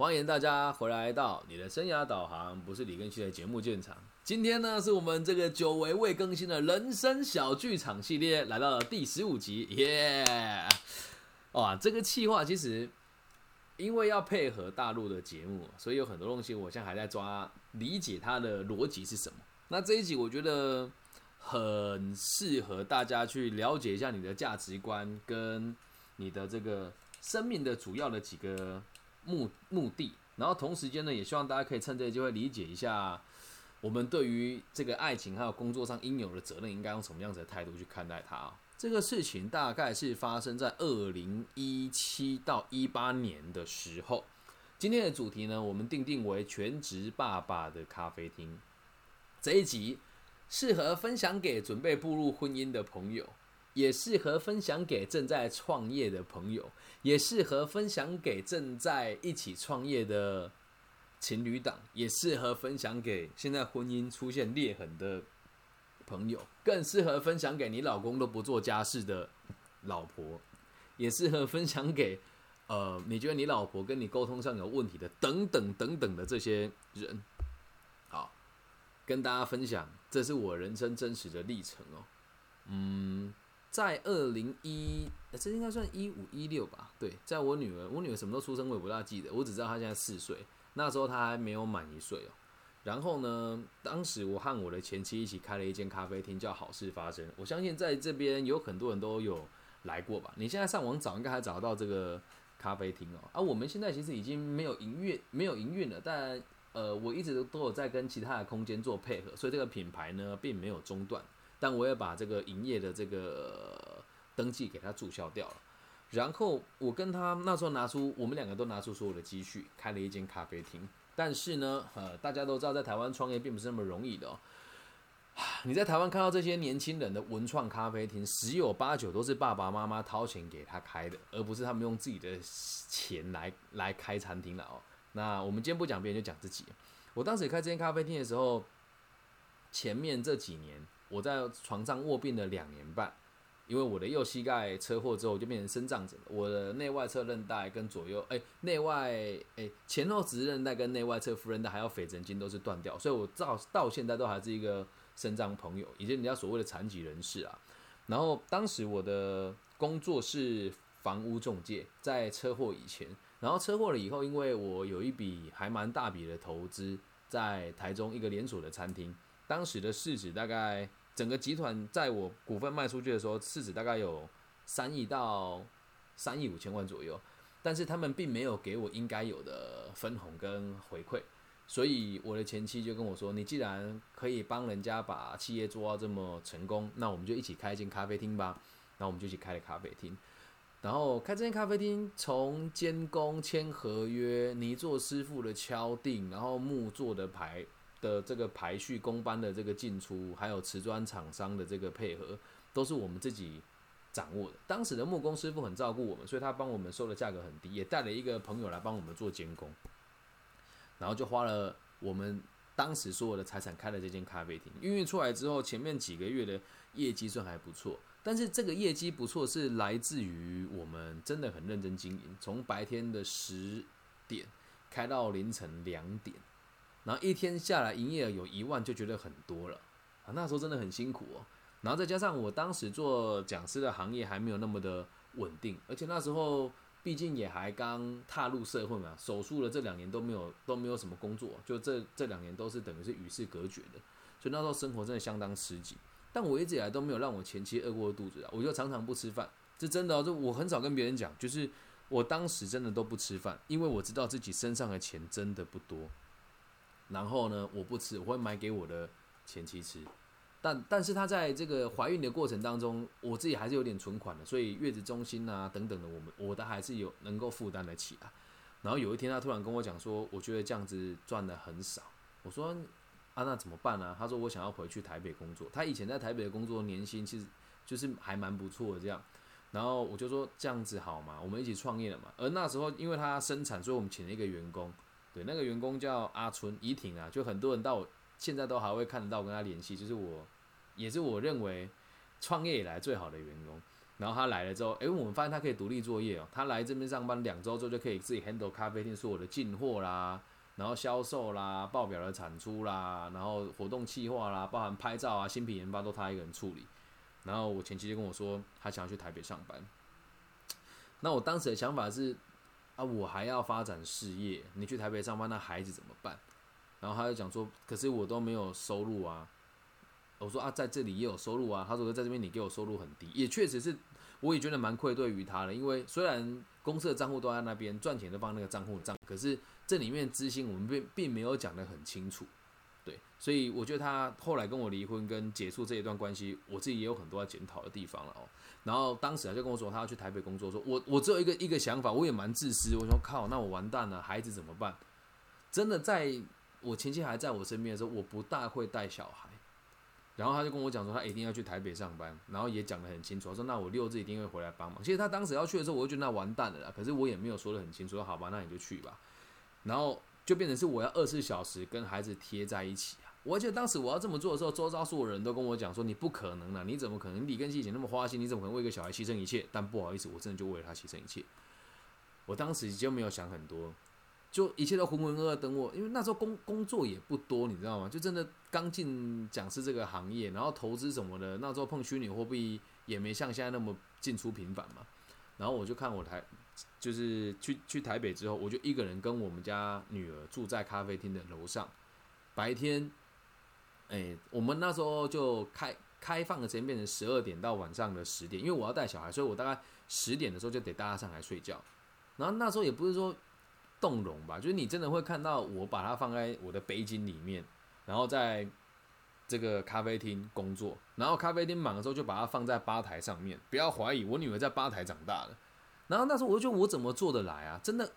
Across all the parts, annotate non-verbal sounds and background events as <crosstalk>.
欢迎大家回来到你的生涯导航，不是李根熙的节目现场。今天呢，是我们这个久违未更新的人生小剧场系列，来到了第十五集，耶！哇，这个企划其实因为要配合大陆的节目，所以有很多东西我现在还在抓理解它的逻辑是什么。那这一集我觉得很适合大家去了解一下你的价值观跟你的这个生命的主要的几个。目目的，然后同时间呢，也希望大家可以趁这个机会理解一下，我们对于这个爱情还有工作上应有的责任，应该用什么样子的态度去看待它。这个事情大概是发生在二零一七到一八年的时候。今天的主题呢，我们定定为全职爸爸的咖啡厅。这一集适合分享给准备步入婚姻的朋友。也适合分享给正在创业的朋友，也适合分享给正在一起创业的情侣档，也适合分享给现在婚姻出现裂痕的朋友，更适合分享给你老公都不做家事的老婆，也适合分享给呃你觉得你老婆跟你沟通上有问题的等等等等的这些人。好，跟大家分享，这是我人生真实的历程哦，嗯。在二零一，这应该算一五一六吧？对，在我女儿，我女儿什么时候出生我也不大记得，我只知道她现在四岁，那时候她还没有满一岁哦。然后呢，当时我和我的前妻一起开了一间咖啡厅，叫好事发生。我相信在这边有很多人都有来过吧？你现在上网找，应该还找得到这个咖啡厅哦。而我们现在其实已经没有营运，没有营运了，但呃，我一直都有在跟其他的空间做配合，所以这个品牌呢，并没有中断。但我也把这个营业的这个登记给他注销掉了，然后我跟他那时候拿出，我们两个都拿出所有的积蓄，开了一间咖啡厅。但是呢，呃，大家都知道，在台湾创业并不是那么容易的哦。你在台湾看到这些年轻人的文创咖啡厅，十有八九都是爸爸妈妈掏钱给他开的，而不是他们用自己的钱来来开餐厅了哦。那我们今天不讲别人，就讲自己。我当时开这间咖啡厅的时候，前面这几年。我在床上卧病了两年半，因为我的右膝盖车祸之后就变成生障者，我的内外侧韧带跟左右哎内外哎前后直韧带跟内外侧副韧带还有腓神经都是断掉，所以我到到现在都还是一个生障朋友，以及人家所谓的残疾人士啊。然后当时我的工作是房屋中介，在车祸以前，然后车祸了以后，因为我有一笔还蛮大笔的投资在台中一个连锁的餐厅，当时的市值大概。整个集团在我股份卖出去的时候，市值大概有三亿到三亿五千万左右，但是他们并没有给我应该有的分红跟回馈，所以我的前妻就跟我说：“你既然可以帮人家把企业做到这么成功，那我们就一起开一间咖啡厅吧。”然后我们就一起开了咖啡厅，然后开这间咖啡厅，从监工、签合约、泥做师傅的敲定，然后木做的牌。的这个排序工班的这个进出，还有瓷砖厂商的这个配合，都是我们自己掌握的。当时的木工师傅很照顾我们，所以他帮我们收的价格很低，也带了一个朋友来帮我们做监工，然后就花了我们当时所有的财产开了这间咖啡厅。运营出来之后，前面几个月的业绩算还不错，但是这个业绩不错是来自于我们真的很认真经营，从白天的十点开到凌晨两点。然后一天下来，营业额有一万就觉得很多了啊！那时候真的很辛苦哦。然后再加上我当时做讲师的行业还没有那么的稳定，而且那时候毕竟也还刚踏入社会嘛，手术了这两年都没有都没有什么工作，就这这两年都是等于是与世隔绝的，所以那时候生活真的相当吃紧。但我一直以来都没有让我前妻饿过肚子啊，我就常常不吃饭，这真的，这我很少跟别人讲，就是我当时真的都不吃饭，因为我知道自己身上的钱真的不多。然后呢，我不吃，我会买给我的前妻吃。但但是她在这个怀孕的过程当中，我自己还是有点存款的，所以月子中心啊等等的，我们我的还是有能够负担得起啊。然后有一天，她突然跟我讲说，我觉得这样子赚的很少。我说啊，那怎么办呢？她说我想要回去台北工作。她以前在台北的工作年薪其实就是还蛮不错的这样。然后我就说这样子好吗？我们一起创业了嘛。而那时候因为她生产，所以我们请了一个员工。对，那个员工叫阿春怡婷啊，就很多人到现在都还会看得到跟他联系，就是我，也是我认为创业以来最好的员工。然后他来了之后，诶，我们发现他可以独立作业哦。他来这边上班两周之后，就可以自己 handle 咖啡厅所有的进货啦，然后销售啦，报表的产出啦，然后活动计划啦，包含拍照啊、新品研发都他一个人处理。然后我前妻就跟我说，他想要去台北上班。那我当时的想法是，啊，我还要发展事业，你去台北上班，那孩子怎么办？然后他就讲说，可是我都没有收入啊。我说啊，在这里也有收入啊。他说在这边你给我收入很低，也确实是，我也觉得蛮愧对于他的。因为虽然公司的账户都在那边，赚钱都放那个账户账，可是这里面资金我们并并没有讲得很清楚，对。所以我觉得他后来跟我离婚跟结束这一段关系，我自己也有很多要检讨的地方了哦。然后当时他就跟我说他要去台北工作，说我我只有一个一个想法，我也蛮自私。我说靠，那我完蛋了，孩子怎么办？真的在我前妻还在我身边的时候，我不大会带小孩。然后他就跟我讲说，他一定要去台北上班，然后也讲得很清楚，说那我六日一定会回来帮忙。其实他当时要去的时候，我就觉得那完蛋了啦。可是我也没有说得很清楚，说好吧，那你就去吧。然后就变成是我要二十四小时跟孩子贴在一起啊。我记得当时我要这么做的时候，周遭所有人都跟我讲说，你不可能了，你怎么可能？李根希以前那么花心，你怎么可能为一个小孩牺牲一切？但不好意思，我真的就为了他牺牲一切。我当时就没有想很多。就一切都浑浑噩噩等我，因为那时候工工作也不多，你知道吗？就真的刚进讲师这个行业，然后投资什么的，那时候碰虚拟货币也没像现在那么进出频繁嘛。然后我就看我台，就是去去台北之后，我就一个人跟我们家女儿住在咖啡厅的楼上。白天，哎，我们那时候就开开放的时间变成十二点到晚上的十点，因为我要带小孩，所以我大概十点的时候就得带他上来睡觉。然后那时候也不是说。动容吧，就是你真的会看到我把它放在我的背巾里面，然后在这个咖啡厅工作，然后咖啡厅忙的时候就把它放在吧台上面。不要怀疑，我女儿在吧台长大的。然后那时候我就觉得我怎么做得来啊？真的，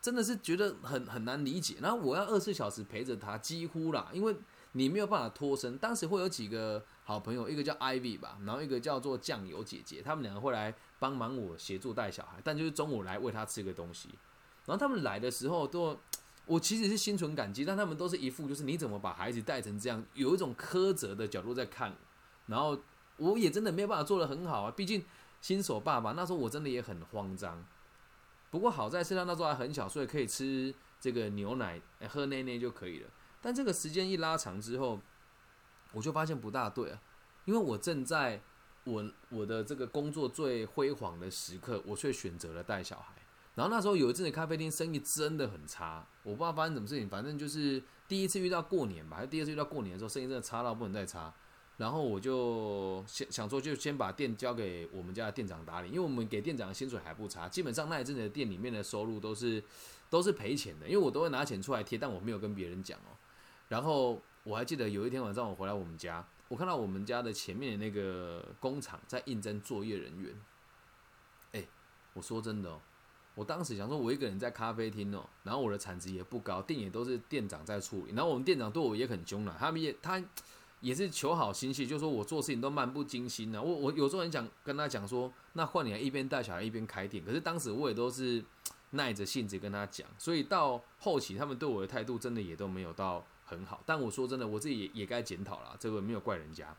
真的是觉得很很难理解。然后我要二十四小时陪着她，几乎啦，因为你没有办法脱身。当时会有几个好朋友，一个叫 Ivy 吧，然后一个叫做酱油姐姐，他们两个会来帮忙我协助带小孩，但就是中午来喂她吃个东西。然后他们来的时候都，我其实是心存感激，但他们都是一副就是你怎么把孩子带成这样，有一种苛责的角度在看。然后我也真的没有办法做得很好啊，毕竟新手爸爸那时候我真的也很慌张。不过好在身上那时候还很小，所以可以吃这个牛奶，喝奶奶就可以了。但这个时间一拉长之后，我就发现不大对啊，因为我正在我我的这个工作最辉煌的时刻，我却选择了带小孩。然后那时候有一阵子咖啡厅生意真的很差，我不知道发生什么事情，反正就是第一次遇到过年吧，还是第二次遇到过年的时候，生意真的差到不能再差。然后我就想想说，就先把店交给我们家的店长打理，因为我们给店长的薪水还不差，基本上那一阵子的店里面的收入都是都是赔钱的，因为我都会拿钱出来贴，但我没有跟别人讲哦。然后我还记得有一天晚上我回来我们家，我看到我们家的前面的那个工厂在应征作业人员。哎，我说真的哦。我当时想说，我一个人在咖啡厅哦，然后我的产值也不高，店也都是店长在处理。然后我们店长对我也很凶了，他们也他也是求好心切，就说我做事情都漫不经心的。我我有时候很想跟他讲说，那换你来一边带小孩一边开店。可是当时我也都是 <tsk> 耐着性子跟他讲，所以到后期他们对我的态度真的也都没有到很好。但我说真的，我自己也也该检讨了，这个没有怪人家。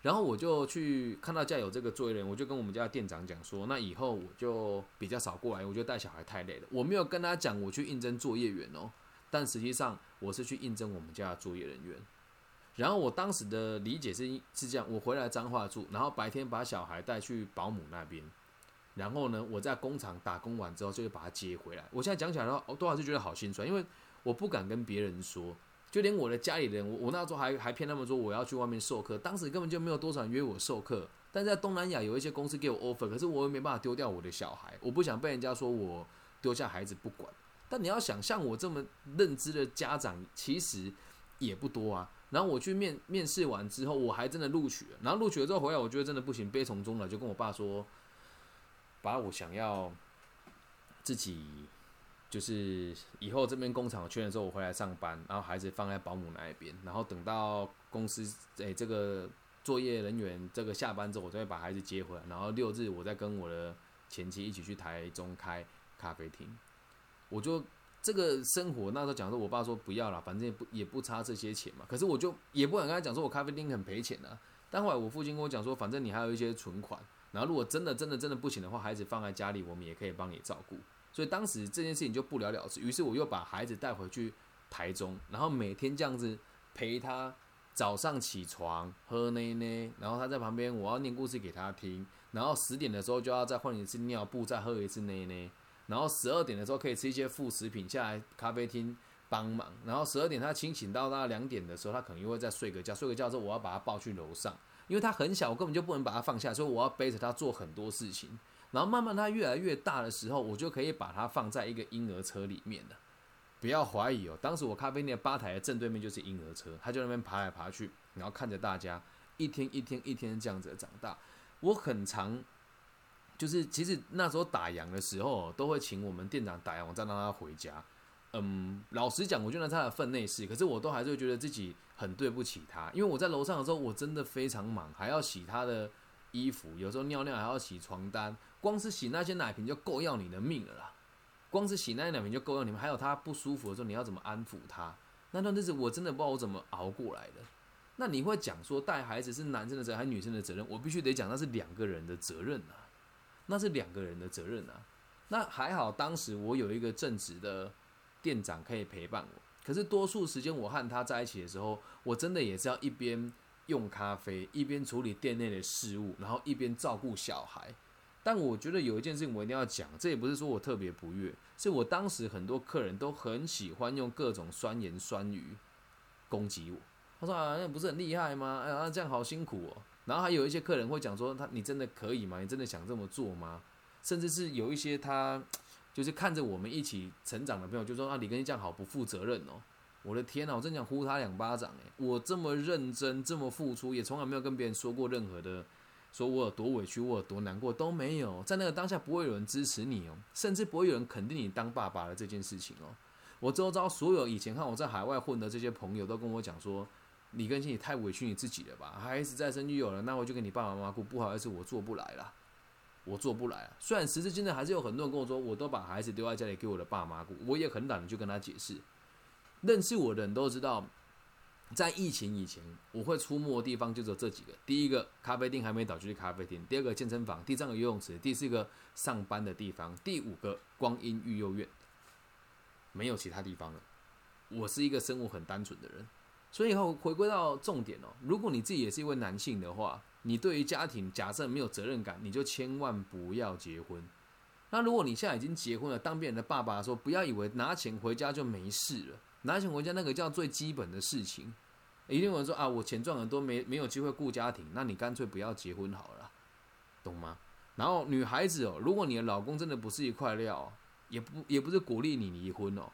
然后我就去看到家有这个作业人，我就跟我们家店长讲说，那以后我就比较少过来，我觉得带小孩太累了。我没有跟他讲我去应征作业员哦，但实际上我是去应征我们家的作业人员。然后我当时的理解是是这样，我回来彰化住，然后白天把小孩带去保姆那边，然后呢我在工厂打工完之后就会把他接回来。我现在讲起来的话，我都还是觉得好心酸，因为我不敢跟别人说。就连我的家里人，我我那时候还还骗他们说我要去外面授课，当时根本就没有多少人约我授课。但在东南亚有一些公司给我 offer，可是我又没办法丢掉我的小孩，我不想被人家说我丢下孩子不管。但你要想，像我这么认知的家长，其实也不多啊。然后我去面面试完之后，我还真的录取了。然后录取了之后回来，我觉得真的不行，悲从中来，就跟我爸说，把我想要自己。就是以后这边工厂确认之后，我回来上班，然后孩子放在保姆那一边，然后等到公司诶这个作业人员这个下班之后，我再把孩子接回来，然后六日我再跟我的前妻一起去台中开咖啡厅。我就这个生活那时候讲说，我爸说不要了，反正也不也不差这些钱嘛。可是我就也不敢跟他讲说我咖啡厅很赔钱啊。但后来我父亲跟我讲说，反正你还有一些存款，然后如果真的真的真的不行的话，孩子放在家里，我们也可以帮你照顾。所以当时这件事情就不了了之。于是我又把孩子带回去台中，然后每天这样子陪他早上起床喝奶奶，然后他在旁边，我要念故事给他听。然后十点的时候就要再换一次尿布，再喝一次奶奶。然后十二点的时候可以吃一些副食品，下来咖啡厅帮忙。然后十二点他清醒到大概两点的时候，他可能又会再睡个觉。睡个觉之后，我要把他抱去楼上，因为他很小，我根本就不能把他放下，所以我要背着他做很多事情。然后慢慢他越来越大的时候，我就可以把他放在一个婴儿车里面了。不要怀疑哦，当时我咖啡店吧台的正对面就是婴儿车，他就那边爬来爬去，然后看着大家一天一天一天这样子长大。我很常就是其实那时候打烊的时候，都会请我们店长打烊，我再让他回家。嗯，老实讲，我觉得他的分内事，可是我都还是觉得自己很对不起他，因为我在楼上的时候，我真的非常忙，还要洗他的衣服，有时候尿尿还要洗床单。光是洗那些奶瓶就够要你的命了啦！光是洗那些奶瓶就够要你们。还有他不舒服的时候，你要怎么安抚他？那段日子我真的不知道我怎么熬过来的。那你会讲说带孩子是男生的责任还是女生的责任？我必须得讲，那是两个人的责任啊，那是两个人的责任啊。那还好，当时我有一个正直的店长可以陪伴我。可是多数时间我和他在一起的时候，我真的也是要一边用咖啡，一边处理店内的事务，然后一边照顾小孩。但我觉得有一件事情我一定要讲，这也不是说我特别不悦，是我当时很多客人都很喜欢用各种酸言酸语攻击我。他说啊，那不是很厉害吗？哎呀，这样好辛苦哦。然后还有一些客人会讲说，他你真的可以吗？你真的想这么做吗？甚至是有一些他就是看着我们一起成长的朋友，就说啊，李根这样好不负责任哦。我的天呐，我真想呼他两巴掌诶，我这么认真，这么付出，也从来没有跟别人说过任何的。说我有多委屈，我有多难过都没有，在那个当下不会有人支持你哦，甚至不会有人肯定你当爸爸的这件事情哦。我周遭所有以前看我在海外混的这些朋友都跟我讲说，李根新你太委屈你自己了吧？孩子再生就有了，那我就跟你爸爸妈妈过。不好意思，我做不来了，我做不来了。虽然时至今日还是有很多人跟我说，我都把孩子丢在家里给我的爸妈过，我也很懒得去跟他解释。认识我的人都知道。在疫情以前，我会出没的地方就只有这几个：第一个咖啡店还没倒就去咖啡店；第二个健身房；第三个游泳池；第四个上班的地方；第五个光阴育幼院。没有其他地方了。我是一个生活很单纯的人，所以以后回归到重点哦。如果你自己也是一位男性的话，你对于家庭假设没有责任感，你就千万不要结婚。那如果你现在已经结婚了，当别人的爸爸说，不要以为拿钱回家就没事了。拿钱回家那个叫最基本的事情，一定有人说啊，我钱赚很多，没没有机会顾家庭，那你干脆不要结婚好了，懂吗？然后女孩子哦，如果你的老公真的不是一块料，也不也不是鼓励你离婚哦，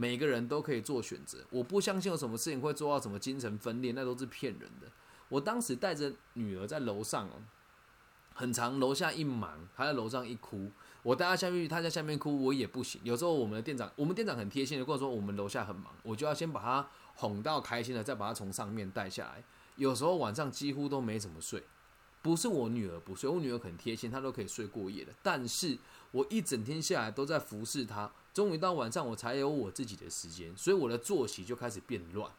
每个人都可以做选择。我不相信有什么事情会做到什么精神分裂，那都是骗人的。我当时带着女儿在楼上哦，很长，楼下一忙，她在楼上一哭。我带她下去，她在下面哭，我也不行。有时候我们的店长，我们店长很贴心的跟我说，我们楼下很忙，我就要先把她哄到开心了，再把她从上面带下来。有时候晚上几乎都没怎么睡，不是我女儿不睡，我女儿很贴心，她都可以睡过夜的。但是我一整天下来都在服侍她，终于到晚上我才有我自己的时间，所以我的作息就开始变乱，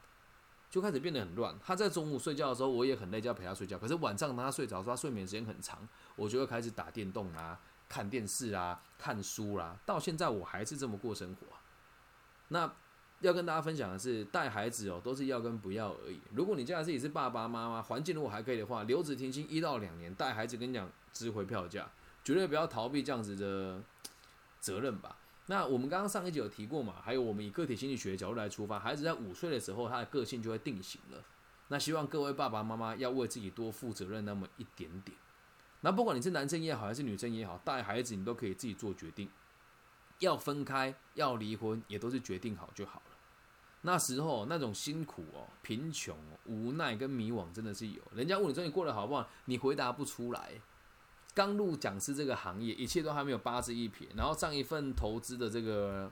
就开始变得很乱。她在中午睡觉的时候，我也很累，就要陪她睡觉。可是晚上她睡着，她睡眠时间很长，我就会开始打电动啊。看电视啊，看书啦，到现在我还是这么过生活。那要跟大家分享的是，带孩子哦，都是要跟不要而已。如果你家自己是爸爸妈妈，环境如果还可以的话，留职停薪一到两年，带孩子跟你讲值回票价，绝对不要逃避这样子的责任吧。那我们刚刚上一集有提过嘛，还有我们以个体心理学的角度来出发，孩子在五岁的时候，他的个性就会定型了。那希望各位爸爸妈妈要为自己多负责任那么一点点。那不管你是男生也好，还是女生也好，带孩子你都可以自己做决定。要分开，要离婚，也都是决定好就好。那时候那种辛苦哦、贫穷、无奈跟迷惘，真的是有。人家问你说你过得好不好，你回答不出来。刚入讲师这个行业，一切都还没有八字一撇，然后上一份投资的这个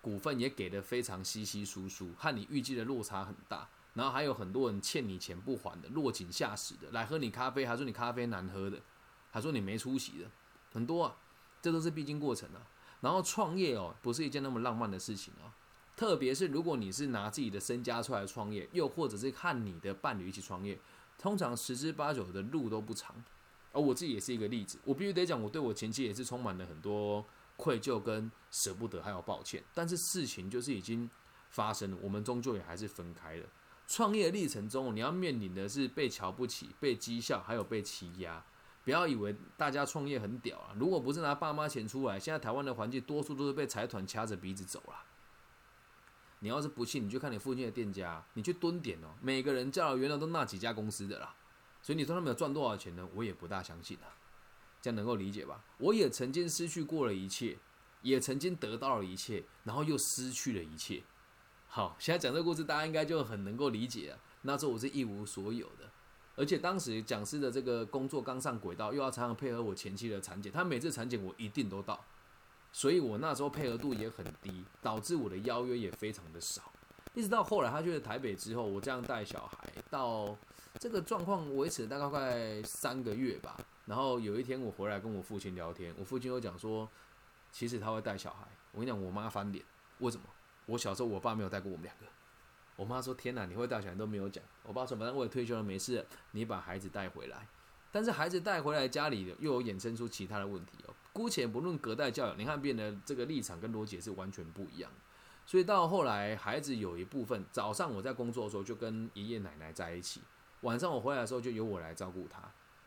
股份也给的非常稀稀疏疏，和你预计的落差很大。然后还有很多人欠你钱不还的，落井下石的，来喝你咖啡，还说你咖啡难喝的，还说你没出息的，很多啊，这都是必经过程啊。然后创业哦，不是一件那么浪漫的事情啊，特别是如果你是拿自己的身家出来创业，又或者是和你的伴侣一起创业，通常十之八九的路都不长。而我自己也是一个例子，我必须得讲，我对我前妻也是充满了很多愧疚跟舍不得，还有抱歉。但是事情就是已经发生了，我们终究也还是分开了。创业历程中，你要面临的是被瞧不起、被讥笑，还有被欺压。不要以为大家创业很屌啊！如果不是拿爸妈钱出来，现在台湾的环境多数都是被财团掐着鼻子走了。你要是不信，你就看你附近的店家，你去蹲点哦。每个人叫的原来都那几家公司的啦，所以你说他们有赚多少钱呢？我也不大相信啊。这样能够理解吧？我也曾经失去过了一切，也曾经得到了一切，然后又失去了一切。好，现在讲这个故事，大家应该就很能够理解了。那时候我是一无所有的。而且当时讲师的这个工作刚上轨道，又要常常配合我前妻的产检，他每次产检我一定都到，所以我那时候配合度也很低，导致我的邀约也非常的少。一直到后来他去了台北之后，我这样带小孩到这个状况维持了大概快三个月吧。然后有一天我回来跟我父亲聊天，我父亲又讲说，其实他会带小孩。我跟你讲，我妈翻脸，为什么？我小时候我爸没有带过我们两个。我妈说：“天哪，你会带小孩都没有讲。”我爸说：“反正我也退休了，没事，你把孩子带回来。”但是孩子带回来家里又有衍生出其他的问题哦。姑且不论隔代教养，你看变得这个立场跟逻辑是完全不一样。所以到后来，孩子有一部分早上我在工作的时候就跟爷爷奶奶在一起，晚上我回来的时候就由我来照顾他。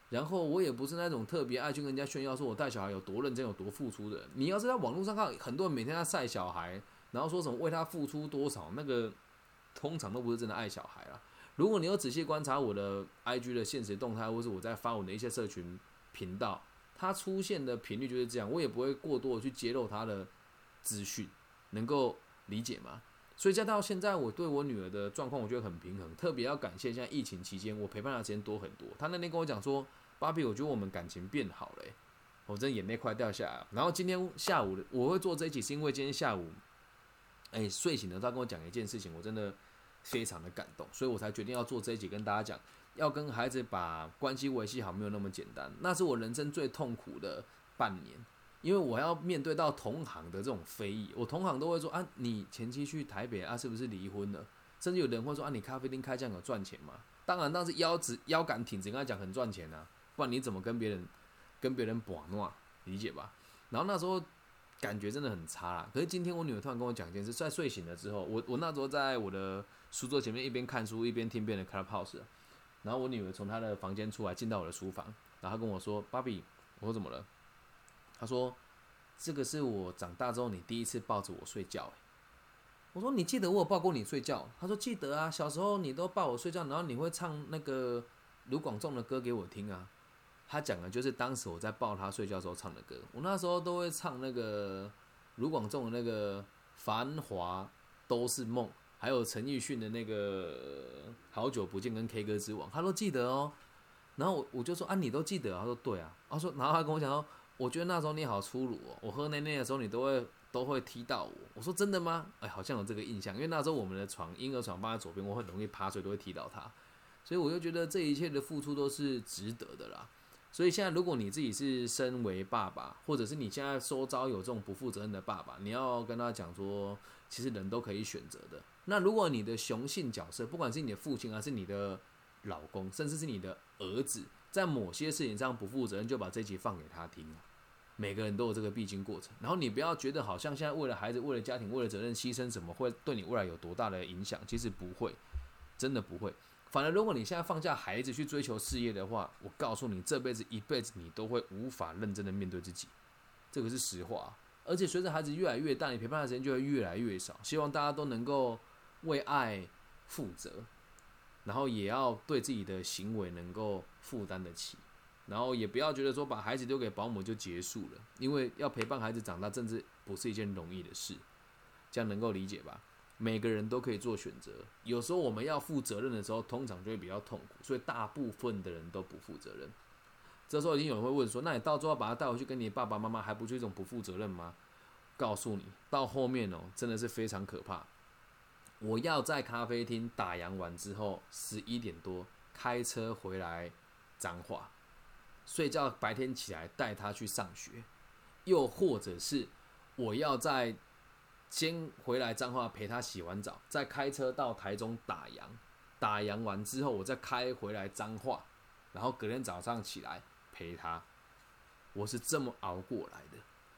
然后我也不是那种特别爱去跟人家炫耀说我带小孩有多认真、有多付出的。你要是在网络上看很多人每天在晒小孩，然后说什么为他付出多少，那个。通常都不是真的爱小孩啦。如果你有仔细观察我的 IG 的现实动态，或是我在发我的一些社群频道，它出现的频率就是这样，我也不会过多的去揭露他的资讯，能够理解吗？所以再到现在，我对我女儿的状况，我觉得很平衡。特别要感谢现在疫情期间，我陪伴的时间多很多。她那天跟我讲说：“芭比，我觉得我们感情变好了。”我真的眼泪快掉下来。然后今天下午我会做这一集，是因为今天下午，哎，睡醒了，她跟我讲一件事情，我真的。非常的感动，所以我才决定要做这一集跟大家讲，要跟孩子把关系维系好，没有那么简单。那是我人生最痛苦的半年，因为我要面对到同行的这种非议，我同行都会说啊，你前妻去台北啊，是不是离婚了？甚至有人会说啊，你咖啡厅开这样有赚钱吗？当然，当时腰直腰杆挺直，跟他讲很赚钱啊，不然你怎么跟别人跟别人把诺？理解吧？然后那时候。感觉真的很差啦。可是今天我女儿突然跟我讲一件事，在睡醒了之后，我我那时候在我的书桌前面一边看书一边听别人的 Clubhouse，然后我女儿从她的房间出来进到我的书房，然后跟我说：“芭比，我说怎么了？”她说：“这个是我长大之后你第一次抱着我睡觉。”我说：“你记得我抱过你睡觉？”她说：“记得啊，小时候你都抱我睡觉，然后你会唱那个卢广仲的歌给我听啊。”他讲的就是当时我在抱他睡觉时候唱的歌。我那时候都会唱那个卢广仲的那个《繁华都是梦》，还有陈奕迅的那个《好久不见》跟《K 歌之王》，他都记得哦。然后我我就说啊，你都记得？他说对啊。他说，然后他跟我讲说，我觉得那时候你好粗鲁哦，我喝奶奶的时候你都会都会踢到我。我说真的吗？哎，好像有这个印象，因为那时候我们的床婴儿床放在左边，我很容易趴睡，都会踢到他。所以我就觉得这一切的付出都是值得的啦。所以现在，如果你自己是身为爸爸，或者是你现在收招有这种不负责任的爸爸，你要跟他讲说，其实人都可以选择的。那如果你的雄性角色，不管是你的父亲，还是你的老公，甚至是你的儿子，在某些事情上不负责任，就把这集放给他听。每个人都有这个必经过程，然后你不要觉得好像现在为了孩子、为了家庭、为了责任牺牲什么，会对你未来有多大的影响？其实不会，真的不会。反而，如果你现在放下孩子去追求事业的话，我告诉你，这辈子一辈子你都会无法认真的面对自己，这个是实话。而且随着孩子越来越大，你陪伴的时间就会越来越少。希望大家都能够为爱负责，然后也要对自己的行为能够负担得起，然后也不要觉得说把孩子丢给保姆就结束了，因为要陪伴孩子长大，甚至不是一件容易的事。这样能够理解吧？每个人都可以做选择，有时候我们要负责任的时候，通常就会比较痛苦，所以大部分的人都不负责任。这时候已经有人会问说：“那你到最后把他带回去跟你爸爸妈妈，还不是一种不负责任吗？”告诉你，到后面哦，真的是非常可怕。我要在咖啡厅打烊完之后，十一点多开车回来彰化，睡觉，白天起来带他去上学，又或者是我要在。先回来彰化陪他洗完澡，再开车到台中打烊。打烊完之后，我再开回来彰化，然后隔天早上起来陪他。我是这么熬过来的。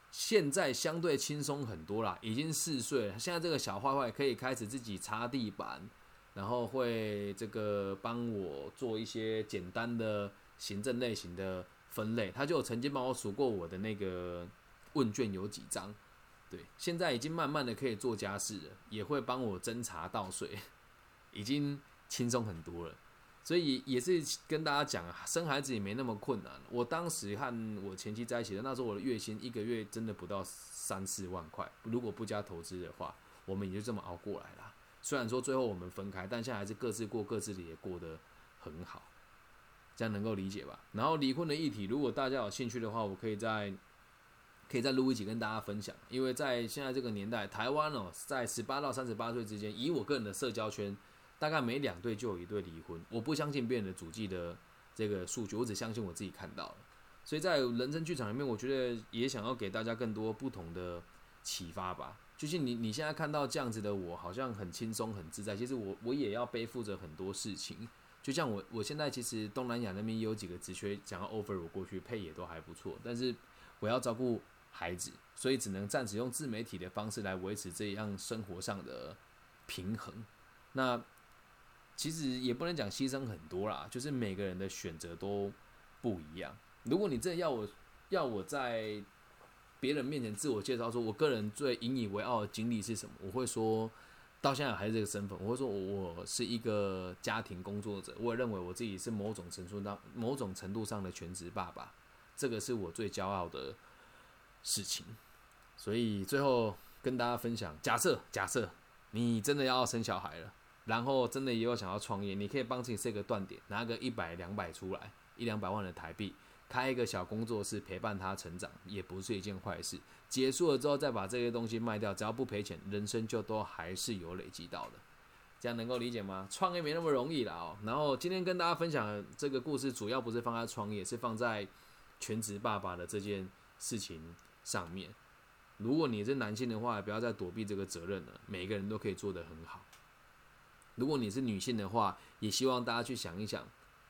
现在相对轻松很多啦，已经四岁了。现在这个小坏坏可以开始自己擦地板，然后会这个帮我做一些简单的行政类型的分类。他就曾经帮我数过我的那个问卷有几张。对，现在已经慢慢的可以做家事了，也会帮我斟茶倒水，已经轻松很多了。所以也是跟大家讲，生孩子也没那么困难。我当时和我前妻在一起的那时候，我的月薪一个月真的不到三四万块，如果不加投资的话，我们也就这么熬过来了。虽然说最后我们分开，但现在还是各自过各自的，也过得很好，这样能够理解吧？然后离婚的议题，如果大家有兴趣的话，我可以在可以再录一集跟大家分享。因为在现在这个年代，台湾哦，在十八到三十八岁之间，以我个人的社交圈。大概每两对就有一对离婚，我不相信别人的主计的这个数据，我只相信我自己看到了。所以在人生剧场里面，我觉得也想要给大家更多不同的启发吧。就是你你现在看到这样子的我，好像很轻松很自在，其实我我也要背负着很多事情。就像我我现在其实东南亚那边也有几个职缺想要 offer 我过去，配也都还不错，但是我要照顾孩子，所以只能暂时用自媒体的方式来维持这样生活上的平衡。那其实也不能讲牺牲很多啦，就是每个人的选择都不一样。如果你真的要我要我在别人面前自我介绍，说我个人最引以为傲的经历是什么，我会说到现在还是这个身份，我会说我是一个家庭工作者，我也认为我自己是某种程度上某种程度上的全职爸爸，这个是我最骄傲的事情。所以最后跟大家分享，假设假设你真的要生小孩了。然后真的也有想要创业，你可以帮自己设个断点，拿个一百两百出来，一两百万的台币，开一个小工作室陪伴他成长，也不是一件坏事。结束了之后再把这些东西卖掉，只要不赔钱，人生就都还是有累积到的。这样能够理解吗？创业没那么容易了哦。然后今天跟大家分享这个故事，主要不是放在创业，是放在全职爸爸的这件事情上面。如果你是男性的话，不要再躲避这个责任了，每个人都可以做得很好。如果你是女性的话，也希望大家去想一想，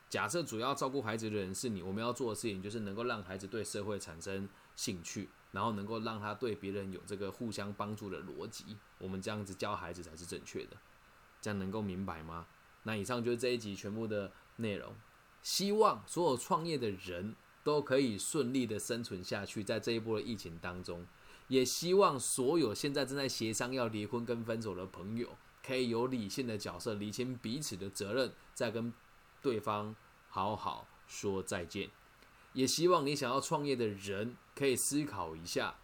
假设主要照顾孩子的人是你，我们要做的事情就是能够让孩子对社会产生兴趣，然后能够让他对别人有这个互相帮助的逻辑。我们这样子教孩子才是正确的，这样能够明白吗？那以上就是这一集全部的内容。希望所有创业的人都可以顺利的生存下去，在这一波的疫情当中，也希望所有现在正在协商要离婚跟分手的朋友。可以有理性的角色理清彼此的责任，再跟对方好好说再见。也希望你想要创业的人可以思考一下：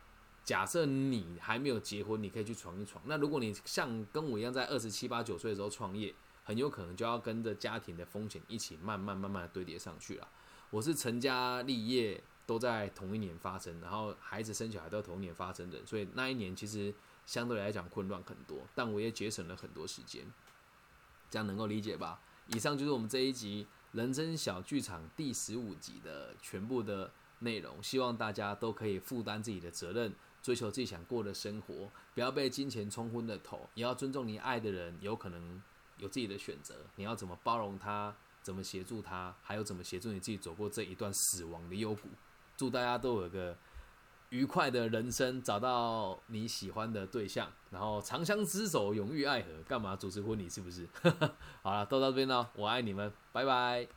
假设你还没有结婚，你可以去闯一闯。那如果你像跟我一样在二十七八九岁的时候创业，很有可能就要跟着家庭的风险一起慢慢慢慢堆叠上去了。我是成家立业都在同一年发生，然后孩子生小孩都同一年发生的，所以那一年其实。相对来讲混乱很多，但我也节省了很多时间，这样能够理解吧？以上就是我们这一集《人生小剧场》第十五集的全部的内容。希望大家都可以负担自己的责任，追求自己想过的生活，不要被金钱冲昏了头，也要尊重你爱的人，有可能有自己的选择。你要怎么包容他？怎么协助他？还有怎么协助你自己走过这一段死亡的幽谷？祝大家都有个。愉快的人生，找到你喜欢的对象，然后长相厮守，永浴爱河，干嘛主持婚礼？是不是？<laughs> 好了，都到这边了，我爱你们，拜拜。